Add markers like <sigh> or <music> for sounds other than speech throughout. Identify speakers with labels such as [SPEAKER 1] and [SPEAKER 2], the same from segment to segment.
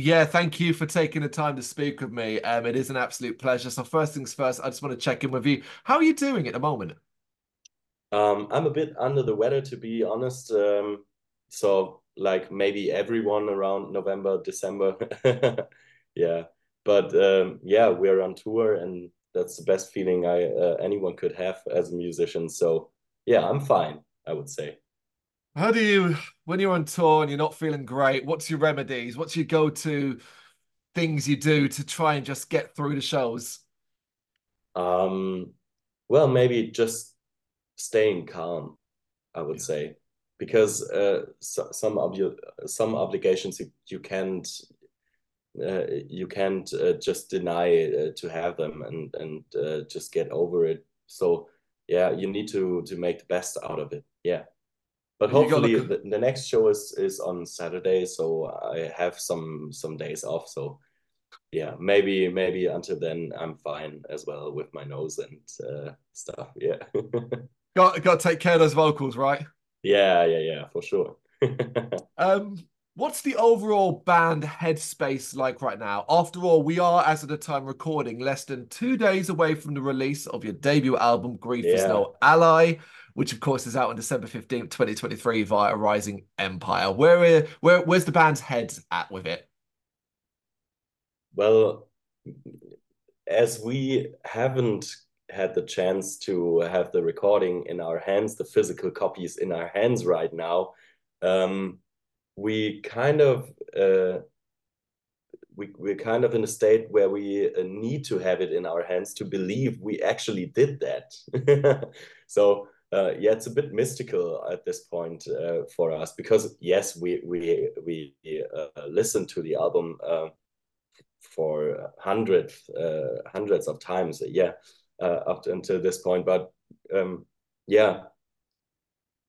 [SPEAKER 1] Yeah, thank you for taking the time to speak with me. Um, it is an absolute pleasure. So first things first, I just want to check in with you. How are you doing at the moment?
[SPEAKER 2] Um, I'm a bit under the weather, to be honest. Um, so like maybe everyone around November, December. <laughs> yeah, but um, yeah, we're on tour, and that's the best feeling I uh, anyone could have as a musician. So yeah, I'm fine. I would say.
[SPEAKER 1] How do you, when you're on tour and you're not feeling great, what's your remedies? What's your go to things you do to try and just get through the shows?
[SPEAKER 2] Um, well, maybe just staying calm, I would yeah. say, because uh, so, some of your some obligations you, you can't uh, you can't uh, just deny uh, to have them and and uh, just get over it. So yeah, you need to to make the best out of it. Yeah but hopefully the, the next show is is on Saturday, so I have some some days off. So yeah, maybe maybe until then I'm fine as well with my nose and uh, stuff. Yeah,
[SPEAKER 1] got got to take care of those vocals, right?
[SPEAKER 2] Yeah, yeah, yeah, for sure. <laughs>
[SPEAKER 1] um, what's the overall band headspace like right now? After all, we are, as of the time recording, less than two days away from the release of your debut album, Grief yeah. is No Ally which of course is out on December 15th, 2023 via Arising Empire. Where, where where's the band's head at with it?
[SPEAKER 2] Well, as we haven't had the chance to have the recording in our hands, the physical copies in our hands right now, um, we kind of uh, we, we're kind of in a state where we uh, need to have it in our hands to believe we actually did that. <laughs> so uh, yeah, it's a bit mystical at this point uh, for us because yes, we we we uh, listened to the album uh, for hundreds uh, hundreds of times, yeah, up until this point. But um, yeah,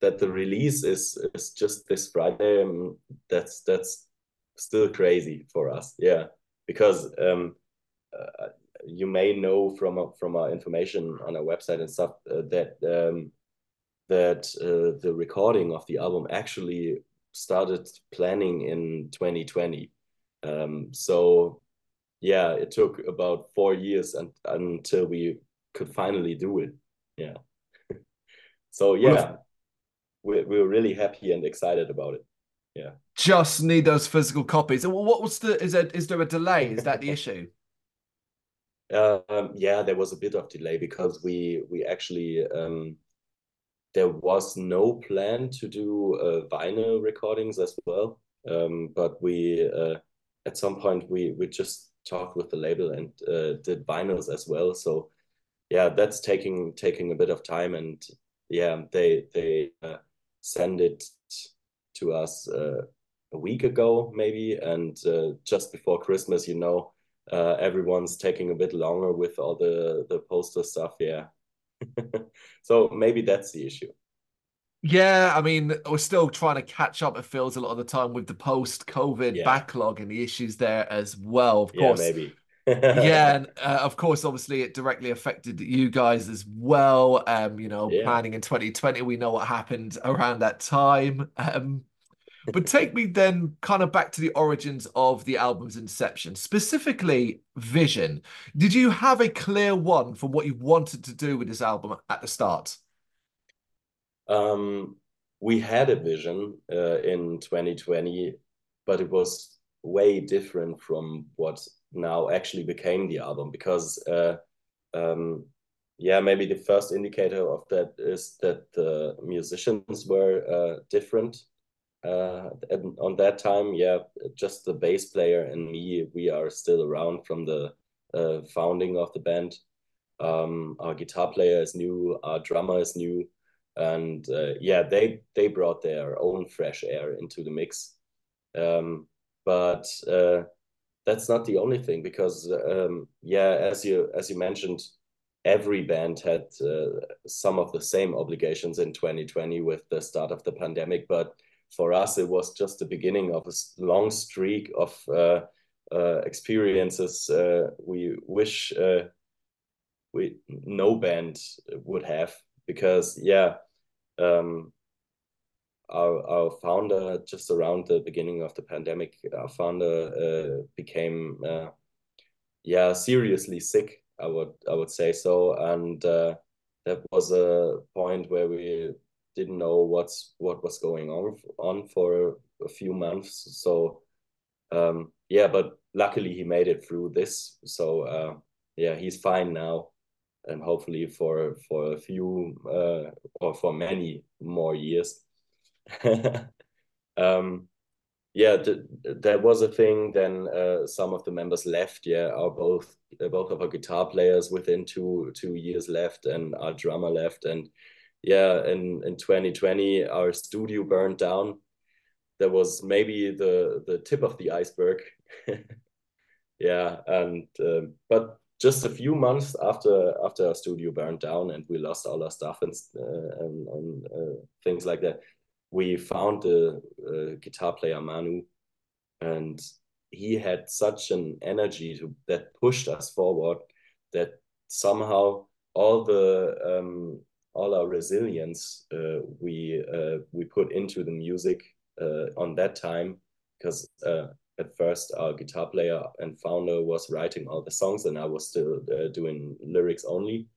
[SPEAKER 2] that the release is is just this Friday. Um, that's that's still crazy for us, yeah, because um, you may know from from our information on our website and stuff that um, that uh, the recording of the album actually started planning in 2020. Um, so yeah, it took about four years and, until we could finally do it. Yeah. <laughs> so yeah, we're, we're really happy and excited about it. Yeah.
[SPEAKER 1] Just need those physical copies. What was the, is there, is there a delay? Is that the <laughs> issue?
[SPEAKER 2] Um, yeah, there was a bit of delay because we, we actually, um, there was no plan to do uh, vinyl recordings as well. Um, but we uh, at some point we we just talked with the label and uh, did vinyls as well. So yeah, that's taking taking a bit of time, and yeah, they they uh, send it to us uh, a week ago maybe, and uh, just before Christmas, you know. everyone's taking a bit longer with all the the poster stuff yeah <laughs> so maybe that's the issue.
[SPEAKER 1] Yeah, I mean, we're still trying to catch up. It feels a lot of the time with the post-COVID yeah. backlog and the issues there as well. Of course,
[SPEAKER 2] yeah, maybe. <laughs>
[SPEAKER 1] yeah, and uh, of course, obviously, it directly affected you guys as well. Um, you know, yeah. planning in 2020, we know what happened around that time. Um, but take me then kind of back to the origins of the album's inception, specifically Vision. Did you have a clear one for what you wanted to do with this album at the start?
[SPEAKER 2] Um, we had a vision uh, in 2020, but it was way different from what now actually became the album because uh, um, yeah maybe the first indicator of that is that the musicians were uh, different uh, on that time, yeah, just the bass player and me, we are still around from the uh, founding of the band. Um, our guitar player is new, our drummer is new, and uh, yeah, they they brought their own fresh air into the mix. Um, but uh, that's not the only thing because um, yeah, as you as you mentioned, every band had uh, some of the same obligations in 2020 with the start of the pandemic, but for us, it was just the beginning of a long streak of uh, uh, experiences uh, we wish uh, we no band would have because yeah, um, our our founder just around the beginning of the pandemic, our founder uh, became uh, yeah seriously sick. I would I would say so, and uh, that was a point where we didn't know what's what was going on on for a, few months. So um, yeah, but luckily he made it through this. So uh, yeah, he's fine now, and hopefully for for a few uh, or for many more years. <laughs> um, yeah, th- there was a thing. Then uh, some of the members left. Yeah, our both both of our guitar players within two two years left, and our drummer left, and yeah, in in 2020 our studio burned down. That was maybe the the tip of the iceberg. <laughs> yeah, and uh, but just a few months after after our studio burned down and we lost all our stuff and uh, and, and uh, things like that, we found the uh, guitar player Manu, and he had such an energy to, that pushed us forward that somehow all the um, all our resilience uh, we uh, we put into the music uh, on that time because uh, at first our guitar player and founder was writing all the songs and I was still uh, doing lyrics only.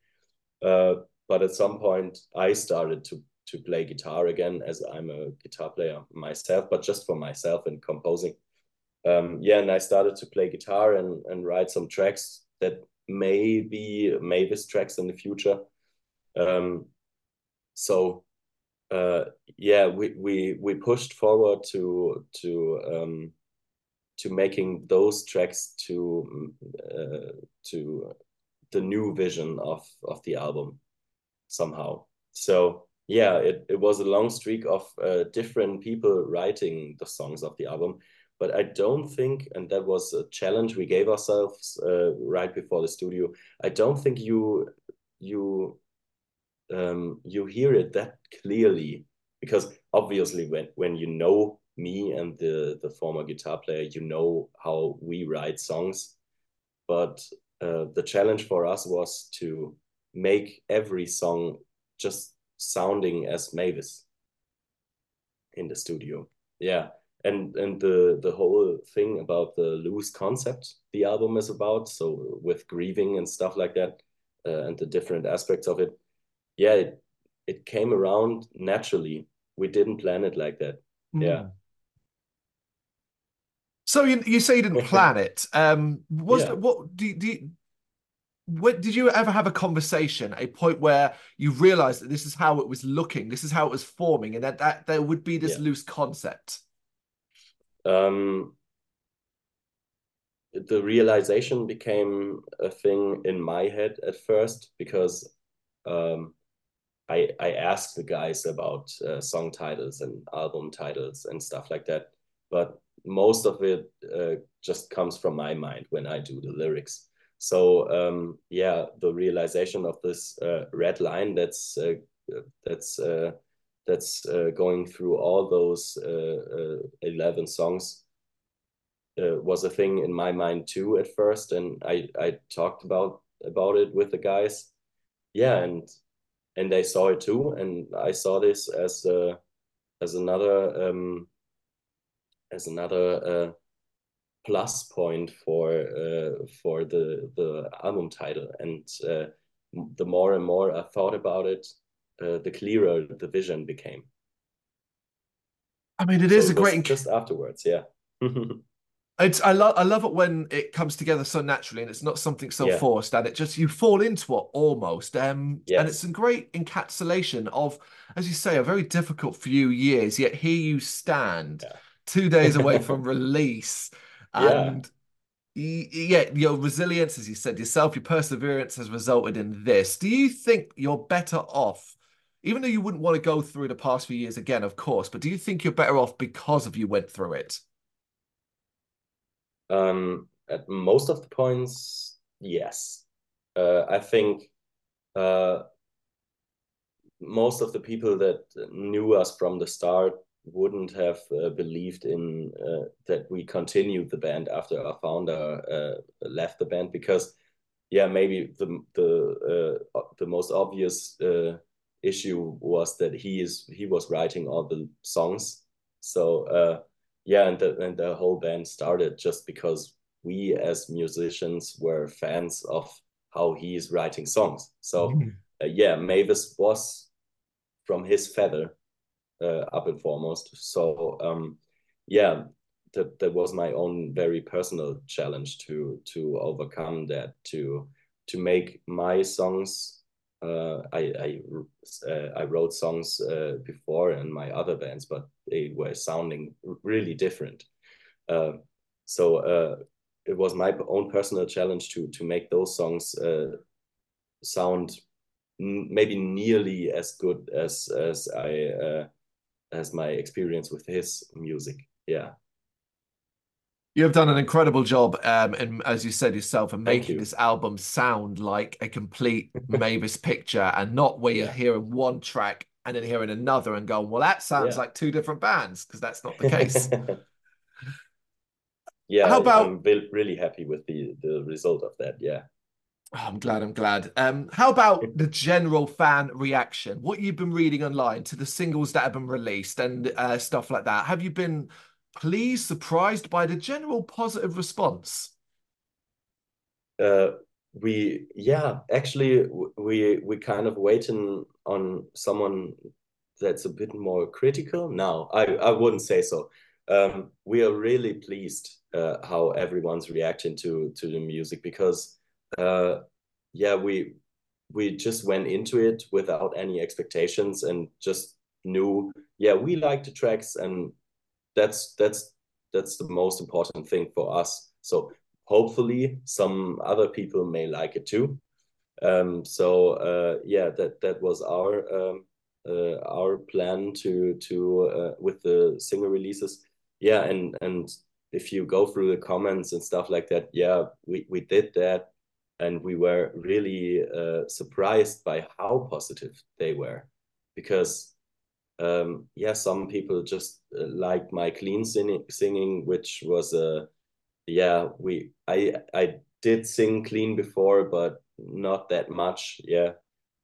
[SPEAKER 2] But at some point I started to to play guitar again as I'm a guitar player myself, but just for myself and composing. Um, yeah, and I started to play guitar and and write some tracks that may be Mavis tracks in the future. Um, so uh, yeah, we we we pushed forward to to um, to making those tracks to uh, to the new vision of of the album somehow. So yeah, it, it was a long streak of uh, different people writing the songs of the album. But I don't think, and that was a challenge we gave ourselves uh, right before the studio. I don't think you you um, you hear it that clearly because obviously when when you know me and the the former guitar player, you know how we write songs. But uh, the challenge for us was to make every song just sounding as Mavis in the studio. Yeah. And and the the whole thing about the loose concept the album is about, so with grieving and stuff like that, uh, and the different aspects of it, yeah, it, it came around naturally. We didn't plan it like that. Mm. Yeah.
[SPEAKER 1] So you, you say you didn't <laughs> plan it. Um, was yeah. what do, do you, what, did you ever have a conversation, a point where you realized that this is how it was looking, this is how it was forming, and that, that there would be this yeah. loose concept?
[SPEAKER 2] Um, the realization became a thing in my head at first because um, I I asked the guys about uh, song titles and album titles and stuff like that, but most of it uh, just comes from my mind when I do the lyrics. So um, yeah, the realization of this uh, red line that's uh, that's uh, that's uh, going through all those eleven songs was a thing in my mind too at first, and I I talked about about it with the guys. Yeah, and and they saw it too, and I saw this as as another um, as another uh, plus point for uh, for the the album title. And uh, the more and more I thought about it, uh, the clearer the vision became.
[SPEAKER 1] I mean, it so is a great.
[SPEAKER 2] Just afterwards, yeah. <laughs>
[SPEAKER 1] It's I love I love it when it comes together so naturally and it's not something so yeah. forced and it just you fall into it almost. Um yes. and it's a great encapsulation of, as you say, a very difficult few years, yet here you stand yeah. two days away <laughs> from release. And yeah. yeah, your resilience, as you said yourself, your perseverance has resulted in this. Do you think you're better off? Even though you wouldn't want to go through the past few years again, of course, but do you think you're better off because of you went through it?
[SPEAKER 2] Um, at most of the points, yes. Uh, I think uh, most of the people that knew us from the start wouldn't have uh, believed in uh, that we continued the band after our founder uh, left the band because yeah maybe the the uh, the most obvious issue was that he is he was writing all the songs. So uh, yeah, and the and the whole band started just because we as musicians were fans of how he is writing songs. So mm-hmm. uh, yeah, Mavis was from his feather uh, up and foremost. So um, yeah, that that was my own very personal challenge to to overcome that to to make my songs. Uh, I I uh, I wrote songs uh, before in my other bands, but they were sounding really different. Uh, so uh, it was my own personal challenge to to make those songs sound maybe nearly as good as as I uh, as my experience with his music. Yeah.
[SPEAKER 1] You have done an incredible job, um, and as you said yourself, in making you. this album sound like a complete <laughs> Mavis picture, and not where you're hearing one track and then hearing another and going, "Well, that sounds yeah. like two different bands," because that's not the case. <laughs>
[SPEAKER 2] yeah, how about? I'm really happy with the the result of that. Yeah.
[SPEAKER 1] Oh, I'm glad. I'm glad. Um, how about the general fan reaction? What you've been reading online to the singles that have been released and uh, stuff like that. Have you been pleased, surprised by the general positive response?
[SPEAKER 2] Uh, we yeah, actually, we we kind of waiting on someone that's a bit more critical. Now, I I wouldn't say so. Um, we are really pleased uh, how everyone's reacting to to the music because uh, yeah, we we just went into it without any expectations and just knew, yeah, we like the tracks, and that's that's that's the most important thing for us. So hopefully, some other people may like it too. Um, so uh, yeah, that that was our um, uh, our plan to to uh, with the single releases. Yeah, and and if you go through the comments and stuff like that, yeah, we we did that and we were really uh, surprised by how positive they were because um, yeah some people just uh, liked my clean singing, singing which was a uh, yeah we i i did sing clean before but not that much yeah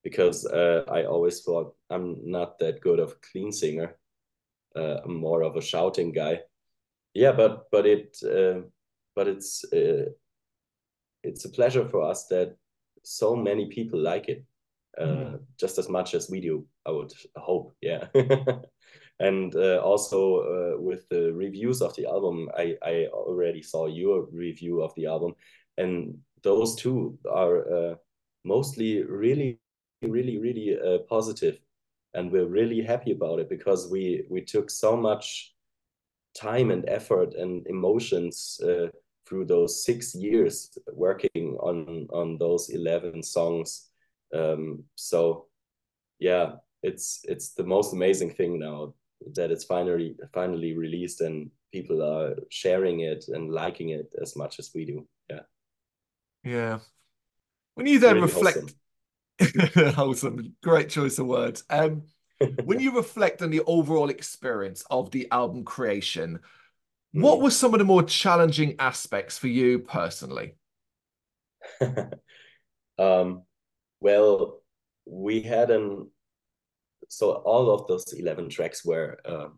[SPEAKER 2] because uh, i always thought i'm not that good of a clean singer uh, i'm more of a shouting guy. Yeah but but it uh, but it's uh, it's a pleasure for us that so many people like it uh, mm. just as much as we do. I would hope, yeah. <laughs> and uh, also uh, with the reviews of the album, I I already saw your review of the album, and those two are uh, mostly really, really, really uh, positive, and we're really happy about it because we we took so much time and effort and emotions uh, through those six years working on on those 11 songs. Um, so yeah it's it's the most amazing thing now that it's finally finally released and people are sharing it and liking it as much as we do. Yeah.
[SPEAKER 1] Yeah. When you then really reflect. wholesome. <laughs> wholesome. Great choice of words. Um when <laughs> you reflect on the overall experience of the album creation what hmm. were some of the more challenging aspects for you personally? <laughs>
[SPEAKER 2] um, well, we had an so all of those 11 tracks were uh,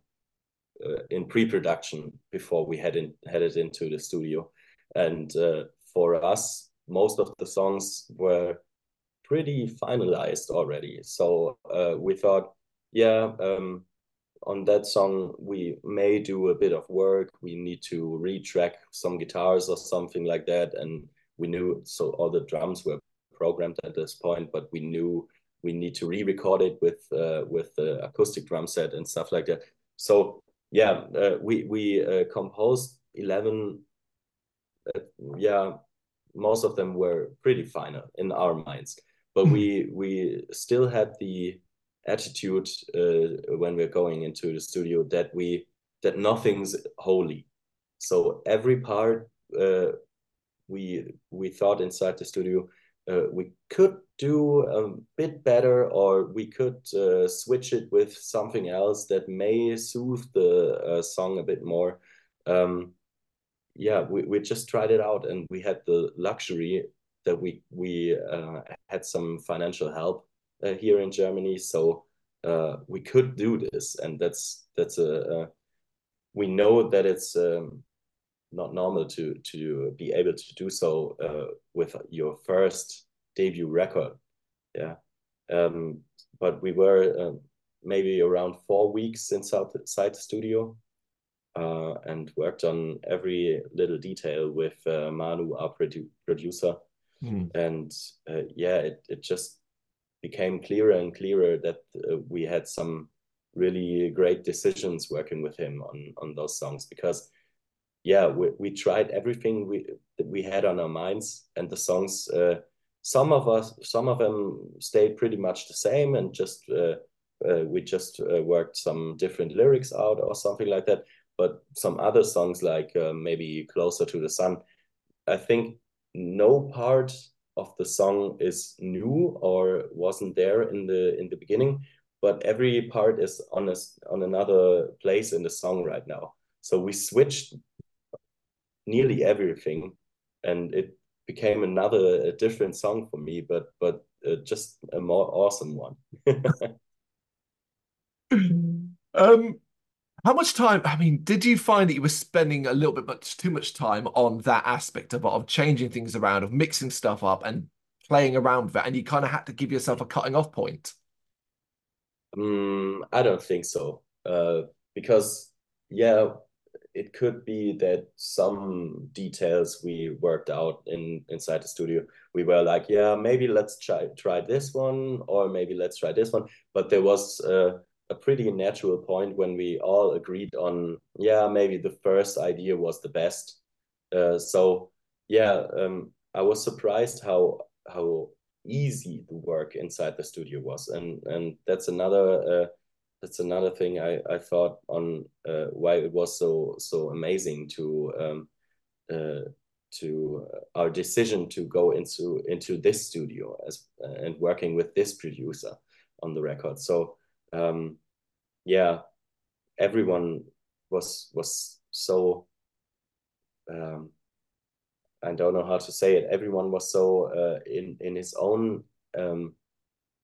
[SPEAKER 2] uh, in pre-production before we headed headed into the studio and uh, for us most of the songs were pretty finalized already so uh, we thought yeah um, on that song we may do a bit of work. We need to retrack some guitars or something like that. And we knew so all the drums were programmed at this point but we knew we need to re-record it with uh, with the acoustic drum set and stuff like that. So yeah uh, we we uh, composed 11 uh, yeah most of them were pretty final in our minds. But we we still had the attitude uh, when we're going into the studio that we that nothing's holy. So every part uh, we we thought inside the studio uh, we could do a bit better or we could uh, switch it with something else that may soothe the uh, song a bit more. Um, yeah we, we just tried it out and we had the luxury that we we uh, had some financial help uh, here in Germany, so uh, we could do this, and that's that's a, a we know that it's um, not normal to to be able to do so uh, with your first debut record. Yeah, um, but we were uh, maybe around four weeks inside the studio uh, and worked on every little detail with uh, Manu, our produ producer. Mm. And uh, yeah, it, it just became clearer and clearer that uh, we had some really great decisions working with him on on those songs because yeah we, we tried everything we that we had on our minds and the songs uh, some of us some of them stayed pretty much the same and just uh, uh, we just uh, worked some different lyrics out or something like that. But some other songs like uh, maybe closer to the sun i think no part of the song is new or wasn't there in the in the beginning but every part is on a, on another place in the song right now. So we switched nearly everything and it became another a different song for me but but uh, just a more awesome one. <laughs>
[SPEAKER 1] Um how much time i mean did you find that you were spending a little bit much too much time on that aspect of of changing things around of mixing stuff up and playing around with it and you kind of had to give yourself a cutting off point?
[SPEAKER 2] Um, i don't think so. Uh, because yeah it could be that some details we worked out in inside the studio we were like yeah maybe let's try try this one or maybe let's try this one but there was uh, a pretty natural point when we all agreed on yeah maybe the first idea was the best uh, so yeah um, i was surprised how how easy the work inside the studio was and and that's another uh, that's another thing I, I thought on uh, why it was so so amazing to um, uh, to our decision to go into into this studio as uh, and working with this producer on the record. So um, yeah, everyone was was so um, I don't know how to say it. Everyone was so uh, in in his own um,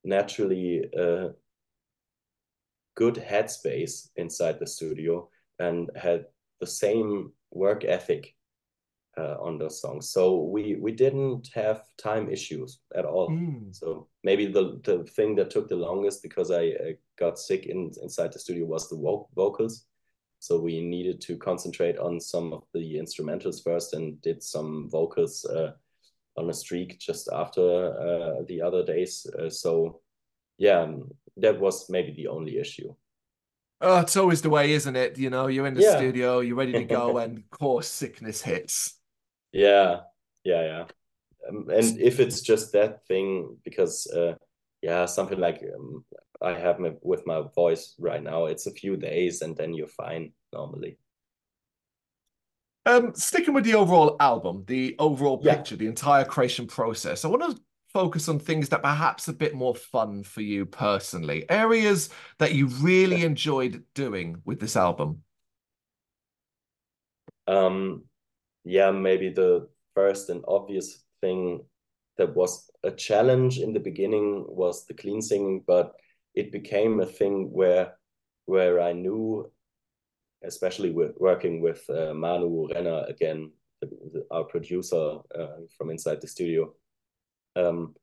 [SPEAKER 2] naturally uh, good headspace inside the studio and had the same work ethic uh, on those songs. So we we didn't have time issues at all. Mm. So maybe the the thing that took the longest because I, I got sick in inside the studio was the vo vocals. So we needed to concentrate on some of the instrumentals first and did some vocals uh, on a streak just after uh, the other days. Uh, so yeah, um, that was maybe the only issue.
[SPEAKER 1] Oh, it's always the way, isn't it? You know, you're in the yeah. studio, you're ready to go, <laughs> and of course, sickness hits.
[SPEAKER 2] Yeah, yeah, yeah. Um, and if it's just that thing, because uh, yeah, something like um, I have my, with my voice right now, it's a few days, and then you're fine normally.
[SPEAKER 1] Um, sticking with the overall album, the overall picture, yeah. the entire creation process, I want to focus on things that perhaps a bit more fun for you personally, areas that you really enjoyed doing with this album.
[SPEAKER 2] Um, yeah, maybe the first and obvious thing that was a challenge in the beginning was the clean singing, but it became a thing where where I knew, especially with working with uh, Manu Renner again, the, the, our producer uh, from inside the studio, um,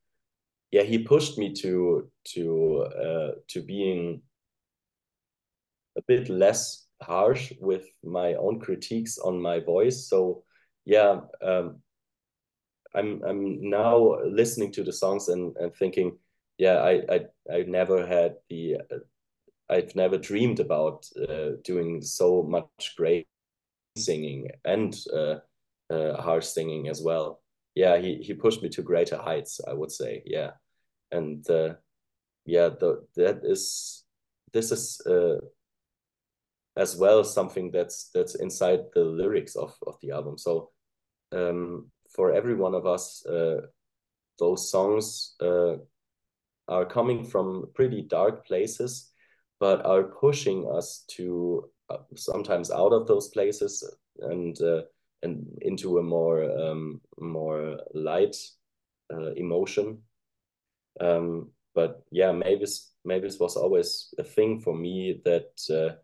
[SPEAKER 2] yeah, he pushed me to to uh, to being a bit less harsh with my own critiques on my voice. So yeah, um, I'm I'm now listening to the songs and and thinking, yeah, I I I never had the uh, I've never dreamed about uh, doing so much great singing and uh, uh, harsh singing as well yeah, he he pushed me to greater heights. I would say, yeah, and uh, yeah, the, that is this is uh, as well something that's that's inside the lyrics of of the album. So um, for every one of us, uh, those songs uh, are coming from pretty dark places, but are pushing us to uh, sometimes out of those places and uh, and into a more um, more light uh, emotion. Um, but yeah, Mavis Mavis was always a thing for me that uh,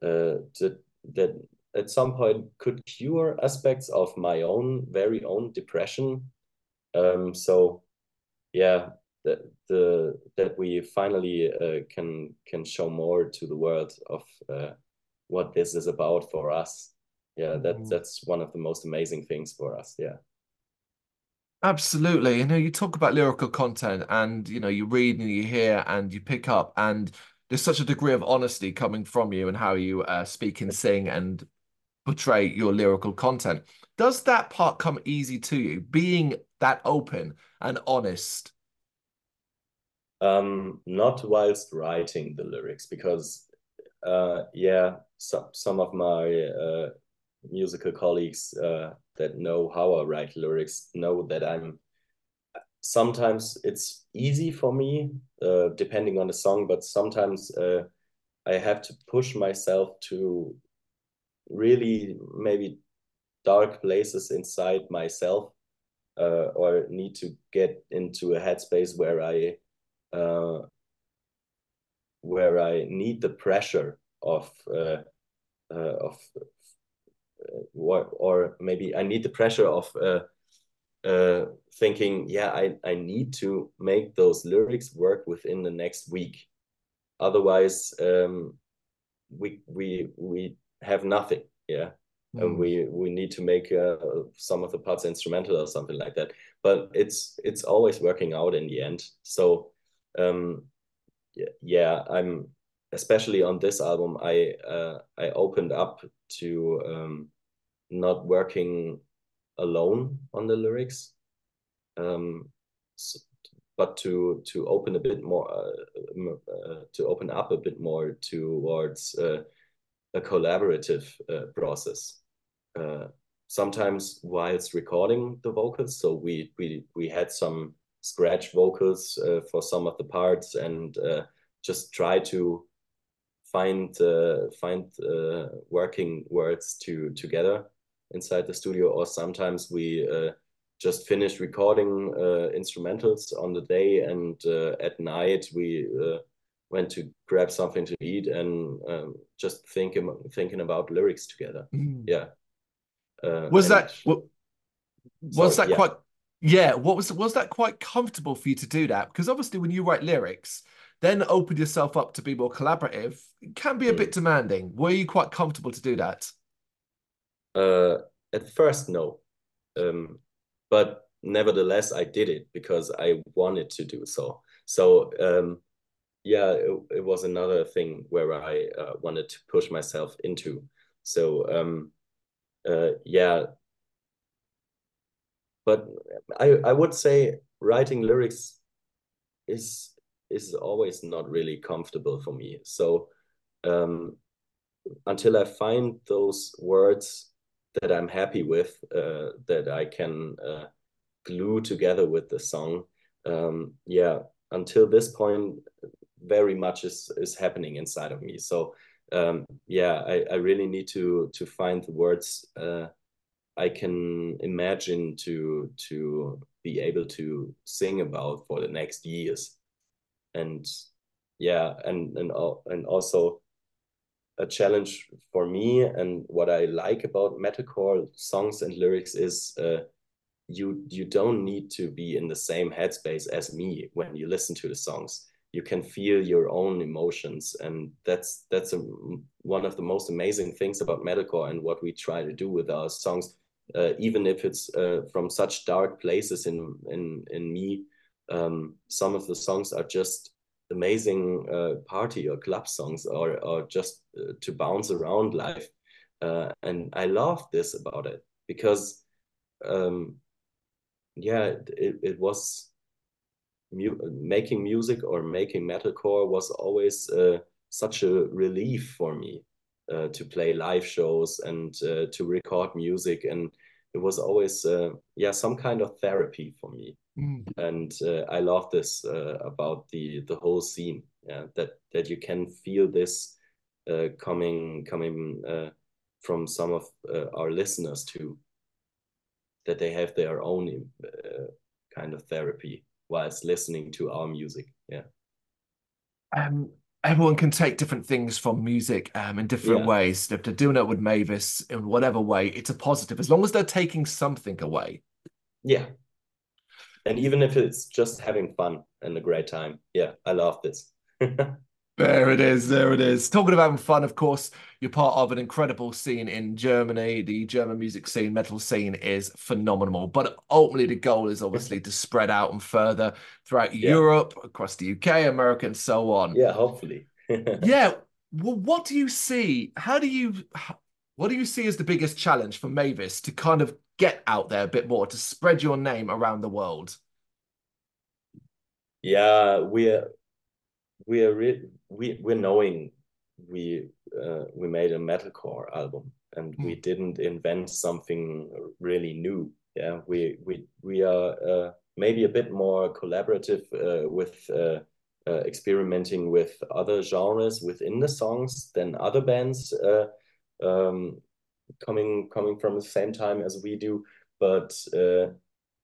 [SPEAKER 2] that that at some point could cure aspects of my own very own depression. Um, so yeah, that the that we finally uh, can can show more to the world of uh, what this is about for us. Yeah, that mm. that's one of the most amazing things for us. Yeah.
[SPEAKER 1] Absolutely. You know, you talk about lyrical content and, you know, you read and you hear and you pick up, and there's such a degree of honesty coming from you and how you uh, speak and sing and portray your lyrical content. Does that part come easy to you, being that open and honest?
[SPEAKER 2] Um, not whilst writing the lyrics, because, uh, yeah, some some of my uh, musical colleagues uh, that know how I write lyrics know that I'm sometimes it's easy for me uh, depending on the song, but sometimes uh, I have to push myself to really maybe dark places inside myself uh, or need to get into a headspace where I uh, where I need the pressure of uh, uh, of or, or maybe I need the pressure of uh, uh, thinking, yeah, I, I need to make those lyrics work within the next week. Otherwise, um, we we we have nothing. Yeah, mm. and we we need to make uh, some of the parts instrumental or something like that. But it's it's always working out in the end. So um, yeah, I'm especially on this album. I uh, I opened up to um, not working alone on the lyrics, um, so, but to to open a bit more, uh, uh, to open up a bit more towards uh, a collaborative uh, process. Uh, sometimes whilst recording the vocals, so we we we had some scratch vocals uh, for some of the parts and just try to find uh, find uh, working words to together inside the studio or sometimes we uh, just finish recording uh, instrumentals on the day and uh, at night we uh, went to grab something to eat and um, just thinking thinking about lyrics together mm. yeah
[SPEAKER 1] was that what, was sorry, that yeah. quite yeah what was was that quite comfortable for you to do that because obviously when you write lyrics then open yourself up to be more collaborative it can be a mm. bit demanding. Were you quite comfortable to do that?
[SPEAKER 2] Uh, at first, no. Um, but nevertheless, I did it because I wanted to do so. So, um, yeah, it, it was another thing where I uh, wanted to push myself into. So, um, uh, yeah. But I, I would say writing lyrics is is always not really comfortable for me. So um, until I find those words that I'm happy with, uh, that I can uh, glue together with the song. Um, yeah, until this point, very much is is happening inside of me. So um, yeah, I, I really need to to find the words uh, I can imagine to to be able to sing about for the next years, and yeah, and and and also a challenge for me and what I like about metalcore songs and lyrics is uh, you you don't need to be in the same headspace as me when you listen to the songs. You can feel your own emotions, and that's that's a, one of the most amazing things about metalcore and what we try to do with our songs. Uh, even if it's uh, from such dark places in in in me, um, some of the songs are just amazing uh, party or club songs or or just uh, to bounce around life uh, and i love this about it because um, yeah it, it was mu making music or making metalcore was always uh, such a relief for me uh, to play live shows and uh, to record music and it was always yeah some kind of therapy for me Mm. And uh, I love this uh, about the the whole scene. Yeah, that that you can feel this uh, coming coming uh, from some of uh, our listeners too. That they have their own uh, kind of therapy whilst listening to our music. Yeah.
[SPEAKER 1] Um, everyone can take different things from music um, in different yeah. ways. If they're doing it with Mavis in whatever way, it's a positive as long as they're taking something away.
[SPEAKER 2] Yeah. And even if it's just having fun and a great time. Yeah, I love this. <laughs>
[SPEAKER 1] There it is. There it is. Talking about having fun, of course, you're part of an incredible scene in Germany. The German music scene, metal scene is phenomenal. But ultimately, the goal is obviously to spread out and further throughout yeah. Europe, across the UK, America, and so on.
[SPEAKER 2] Yeah, hopefully. <laughs>
[SPEAKER 1] yeah. Well, what do you see? How do you, what do you see as the biggest challenge for Mavis to kind of get out there a bit more, to spread your name around the world?
[SPEAKER 2] Yeah, we're we are re- we we're knowing we uh, we made a metalcore album and mm. we hmm. didn't invent something really new. Yeah, we we we are uh, maybe a bit more collaborative uh, with uh, uh, experimenting with other genres within the songs than other bands uh, um, coming coming from the same time as we do. But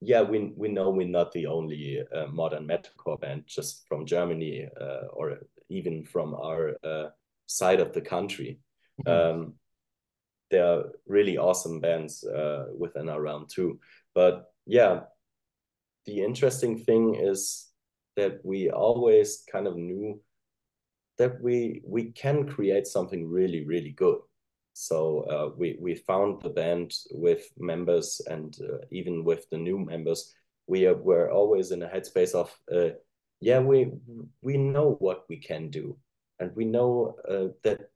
[SPEAKER 2] yeah, we we know we're not the only uh, modern metalcore band just from Germany uh, or even from our uh, side of the country. Mm-hmm. Um, there are really awesome bands uh, within our realm too. But yeah, the interesting thing is that we always kind of knew that we we can create something really really good so uh, we we found the band with members and uh, even with the new members, we are, were always in a headspace of uh, yeah we we know what we can do, and we know uh, that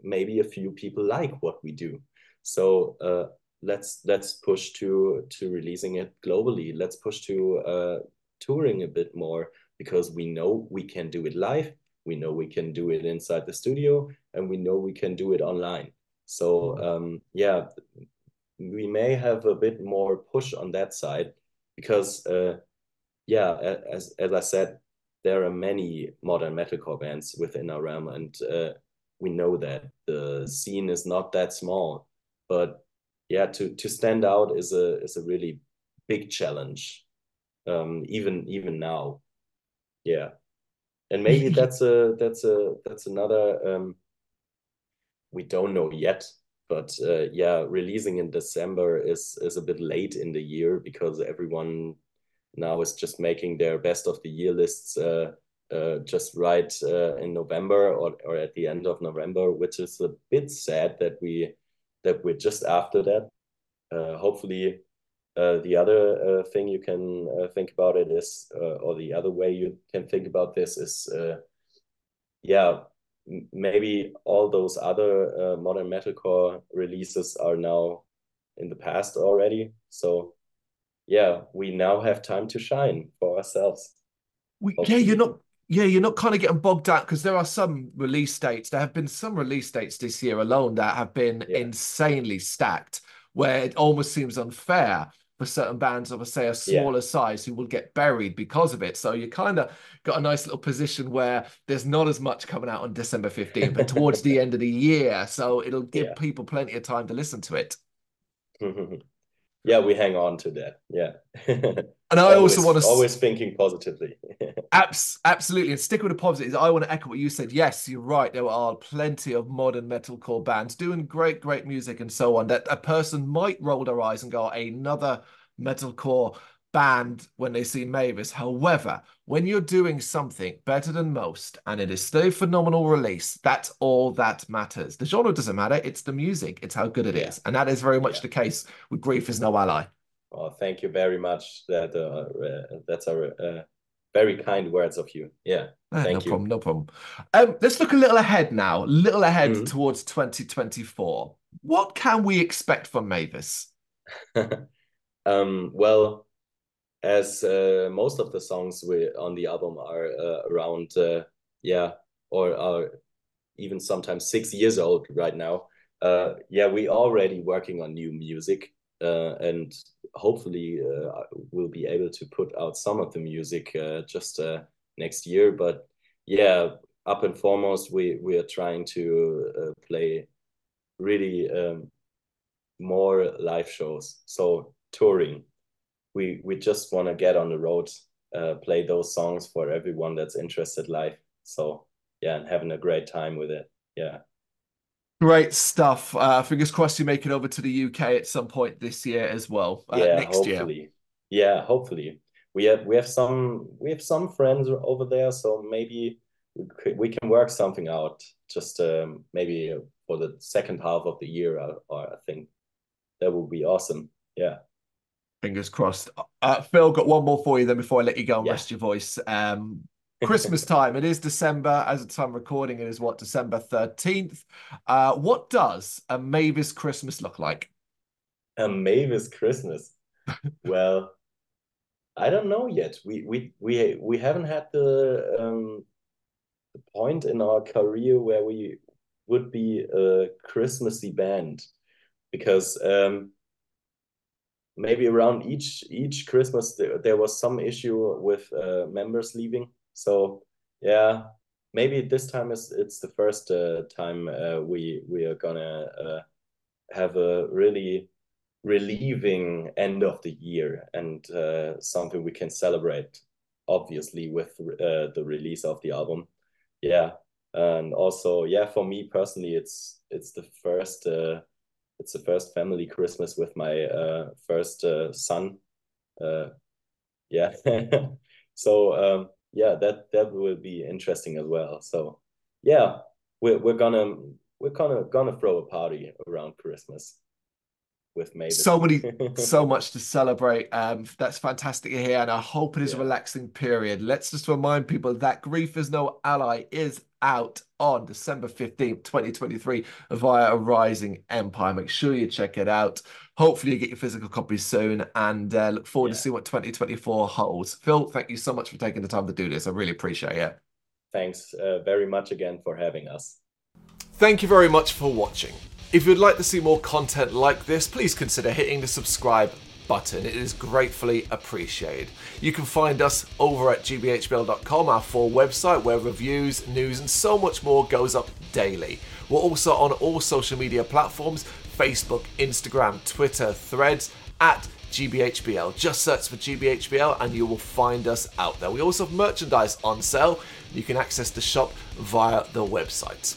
[SPEAKER 2] maybe a few people like what we do. So uh, let's let's push to to releasing it globally. Let's push to uh, touring a bit more because we know we can do it live we know we can do it inside the studio and we know we can do it online. So um, yeah we may have a bit more push on that side because uh, yeah as, as i said there are many modern metalcore bands within our realm and uh, we know that the scene is not that small. But yeah to to stand out is a is a really big challenge um, even even now. Yeah and maybe <laughs> that's a that's a that's another um, we don't know yet but uh, yeah releasing in december is is a bit late in the year because everyone now is just making their best of the year lists uh, uh, just right uh, in november or, or at the end of november which is a bit sad that we that we're just after that. Uh, hopefully uh, the other uh, thing you can uh, think about it is, uh, or the other way you can think about this is, uh, yeah, maybe all those other modern metalcore releases are now in the past already. So, yeah, we now have time to shine for ourselves.
[SPEAKER 1] We, yeah, you're not yeah, you're not kind of getting bogged down because there are some release dates. There have been some release dates this year alone that have been yeah. insanely stacked, where it almost seems unfair for certain bands of, say, a smaller yeah. size who will get buried because of it. So you kind of got a nice little position where there's not as much coming out on December 15th, but towards the <laughs> end of the year. So it'll give yeah. people plenty of time to listen to it. Mm-hmm.
[SPEAKER 2] Yeah, we hang on to that. Yeah. <laughs>
[SPEAKER 1] And I always, also want to
[SPEAKER 2] always thinking positively. <laughs>
[SPEAKER 1] abs- absolutely, and stick with the positives. I want to echo what you said. Yes, you're right. There are plenty of modern metalcore bands doing great, great music and so on. That a person might roll their eyes and go, "Another metalcore band when they see Mavis. However, when you're doing something better than most and it is still a phenomenal release, that's all that matters. The genre doesn't matter, it's the music, it's how good it yeah. is, And that is very much yeah. the case with Grief is No Ally.
[SPEAKER 2] Oh, thank you very much. That uh, uh, that's a uh, very kind words of you. Yeah,
[SPEAKER 1] ah, thank no you. problem, no problem. Um, let's look a little ahead now, a little ahead mm -hmm. towards 2024. What can we expect from Mavis? <laughs>
[SPEAKER 2] um, well, as uh, most of the songs we on the album are uh, around, uh, yeah, or are even sometimes six years old right now. Uh, yeah, we already working on new music uh, and hopefully uh, we'll be able to put out some of the music uh, just uh, next year. But yeah, up and foremost, we we are trying to uh, play really um, more live shows. So touring, we we just want to get on the road uh, play those songs for everyone that's interested live. So yeah, and having a great time with it. Yeah.
[SPEAKER 1] Great stuff. Uh, fingers crossed you make it over to the UK at some point this year as well. Uh,
[SPEAKER 2] yeah,
[SPEAKER 1] next
[SPEAKER 2] hopefully.
[SPEAKER 1] year.
[SPEAKER 2] Yeah, hopefully. We have we have some we have some friends over there, so maybe we, could, we can work something out. Just um, maybe for the second half of the year, or, or I think that would be awesome. Yeah.
[SPEAKER 1] Fingers crossed. Uh, Phil, got one more for you then before I let you go and yeah. rest your voice. Um, <laughs> Christmas time. It is December. As of time recording, it is what December thirteenth. Uh, what does a Mavis Christmas look like?
[SPEAKER 2] A Mavis Christmas. <laughs> well, I don't know yet. We we we we haven't had the um the point in our career where we would be a Christmassy band because um maybe around each each Christmas there, there was some issue with uh, members leaving. So yeah, maybe this time is it's the first uh, time uh, we we are gonna uh, have a really relieving end of the year and uh, something we can celebrate. Obviously, with uh, the release of the album, yeah, and also yeah, for me personally, it's it's the first it's the first family Christmas with my uh, first uh, son. Uh, yeah, <laughs> so um, yeah, that that will be interesting as well. So yeah, we're we're gonna we're gonna gonna throw a party around Christmas with Mavis.
[SPEAKER 1] So many, so <laughs> much to celebrate. Um, that's fantastic to hear, and I hope it is yeah. a relaxing period. Let's just remind people that Grief is No Ally is out on December 15th, 2023 via Arising Empire. Make sure you check it out. Hopefully you get your physical copies soon and uh, look forward yeah. to see what 2024 holds. Phil, thank you so much for taking the time to do this. I really appreciate it.
[SPEAKER 2] Thanks uh, very much again for having us.
[SPEAKER 1] Thank you very much for watching. If you'd like to see more content like this, please consider hitting the subscribe button. It is gratefully appreciated. You can find us over at gbhbl.com, our full website where reviews, news, and so much more goes up daily. We're also on all social media platforms Facebook, Instagram, Twitter, Threads, at GBHBL. Just search for GBHBL and you will find us out there. We also have merchandise on sale. You can access the shop via the website.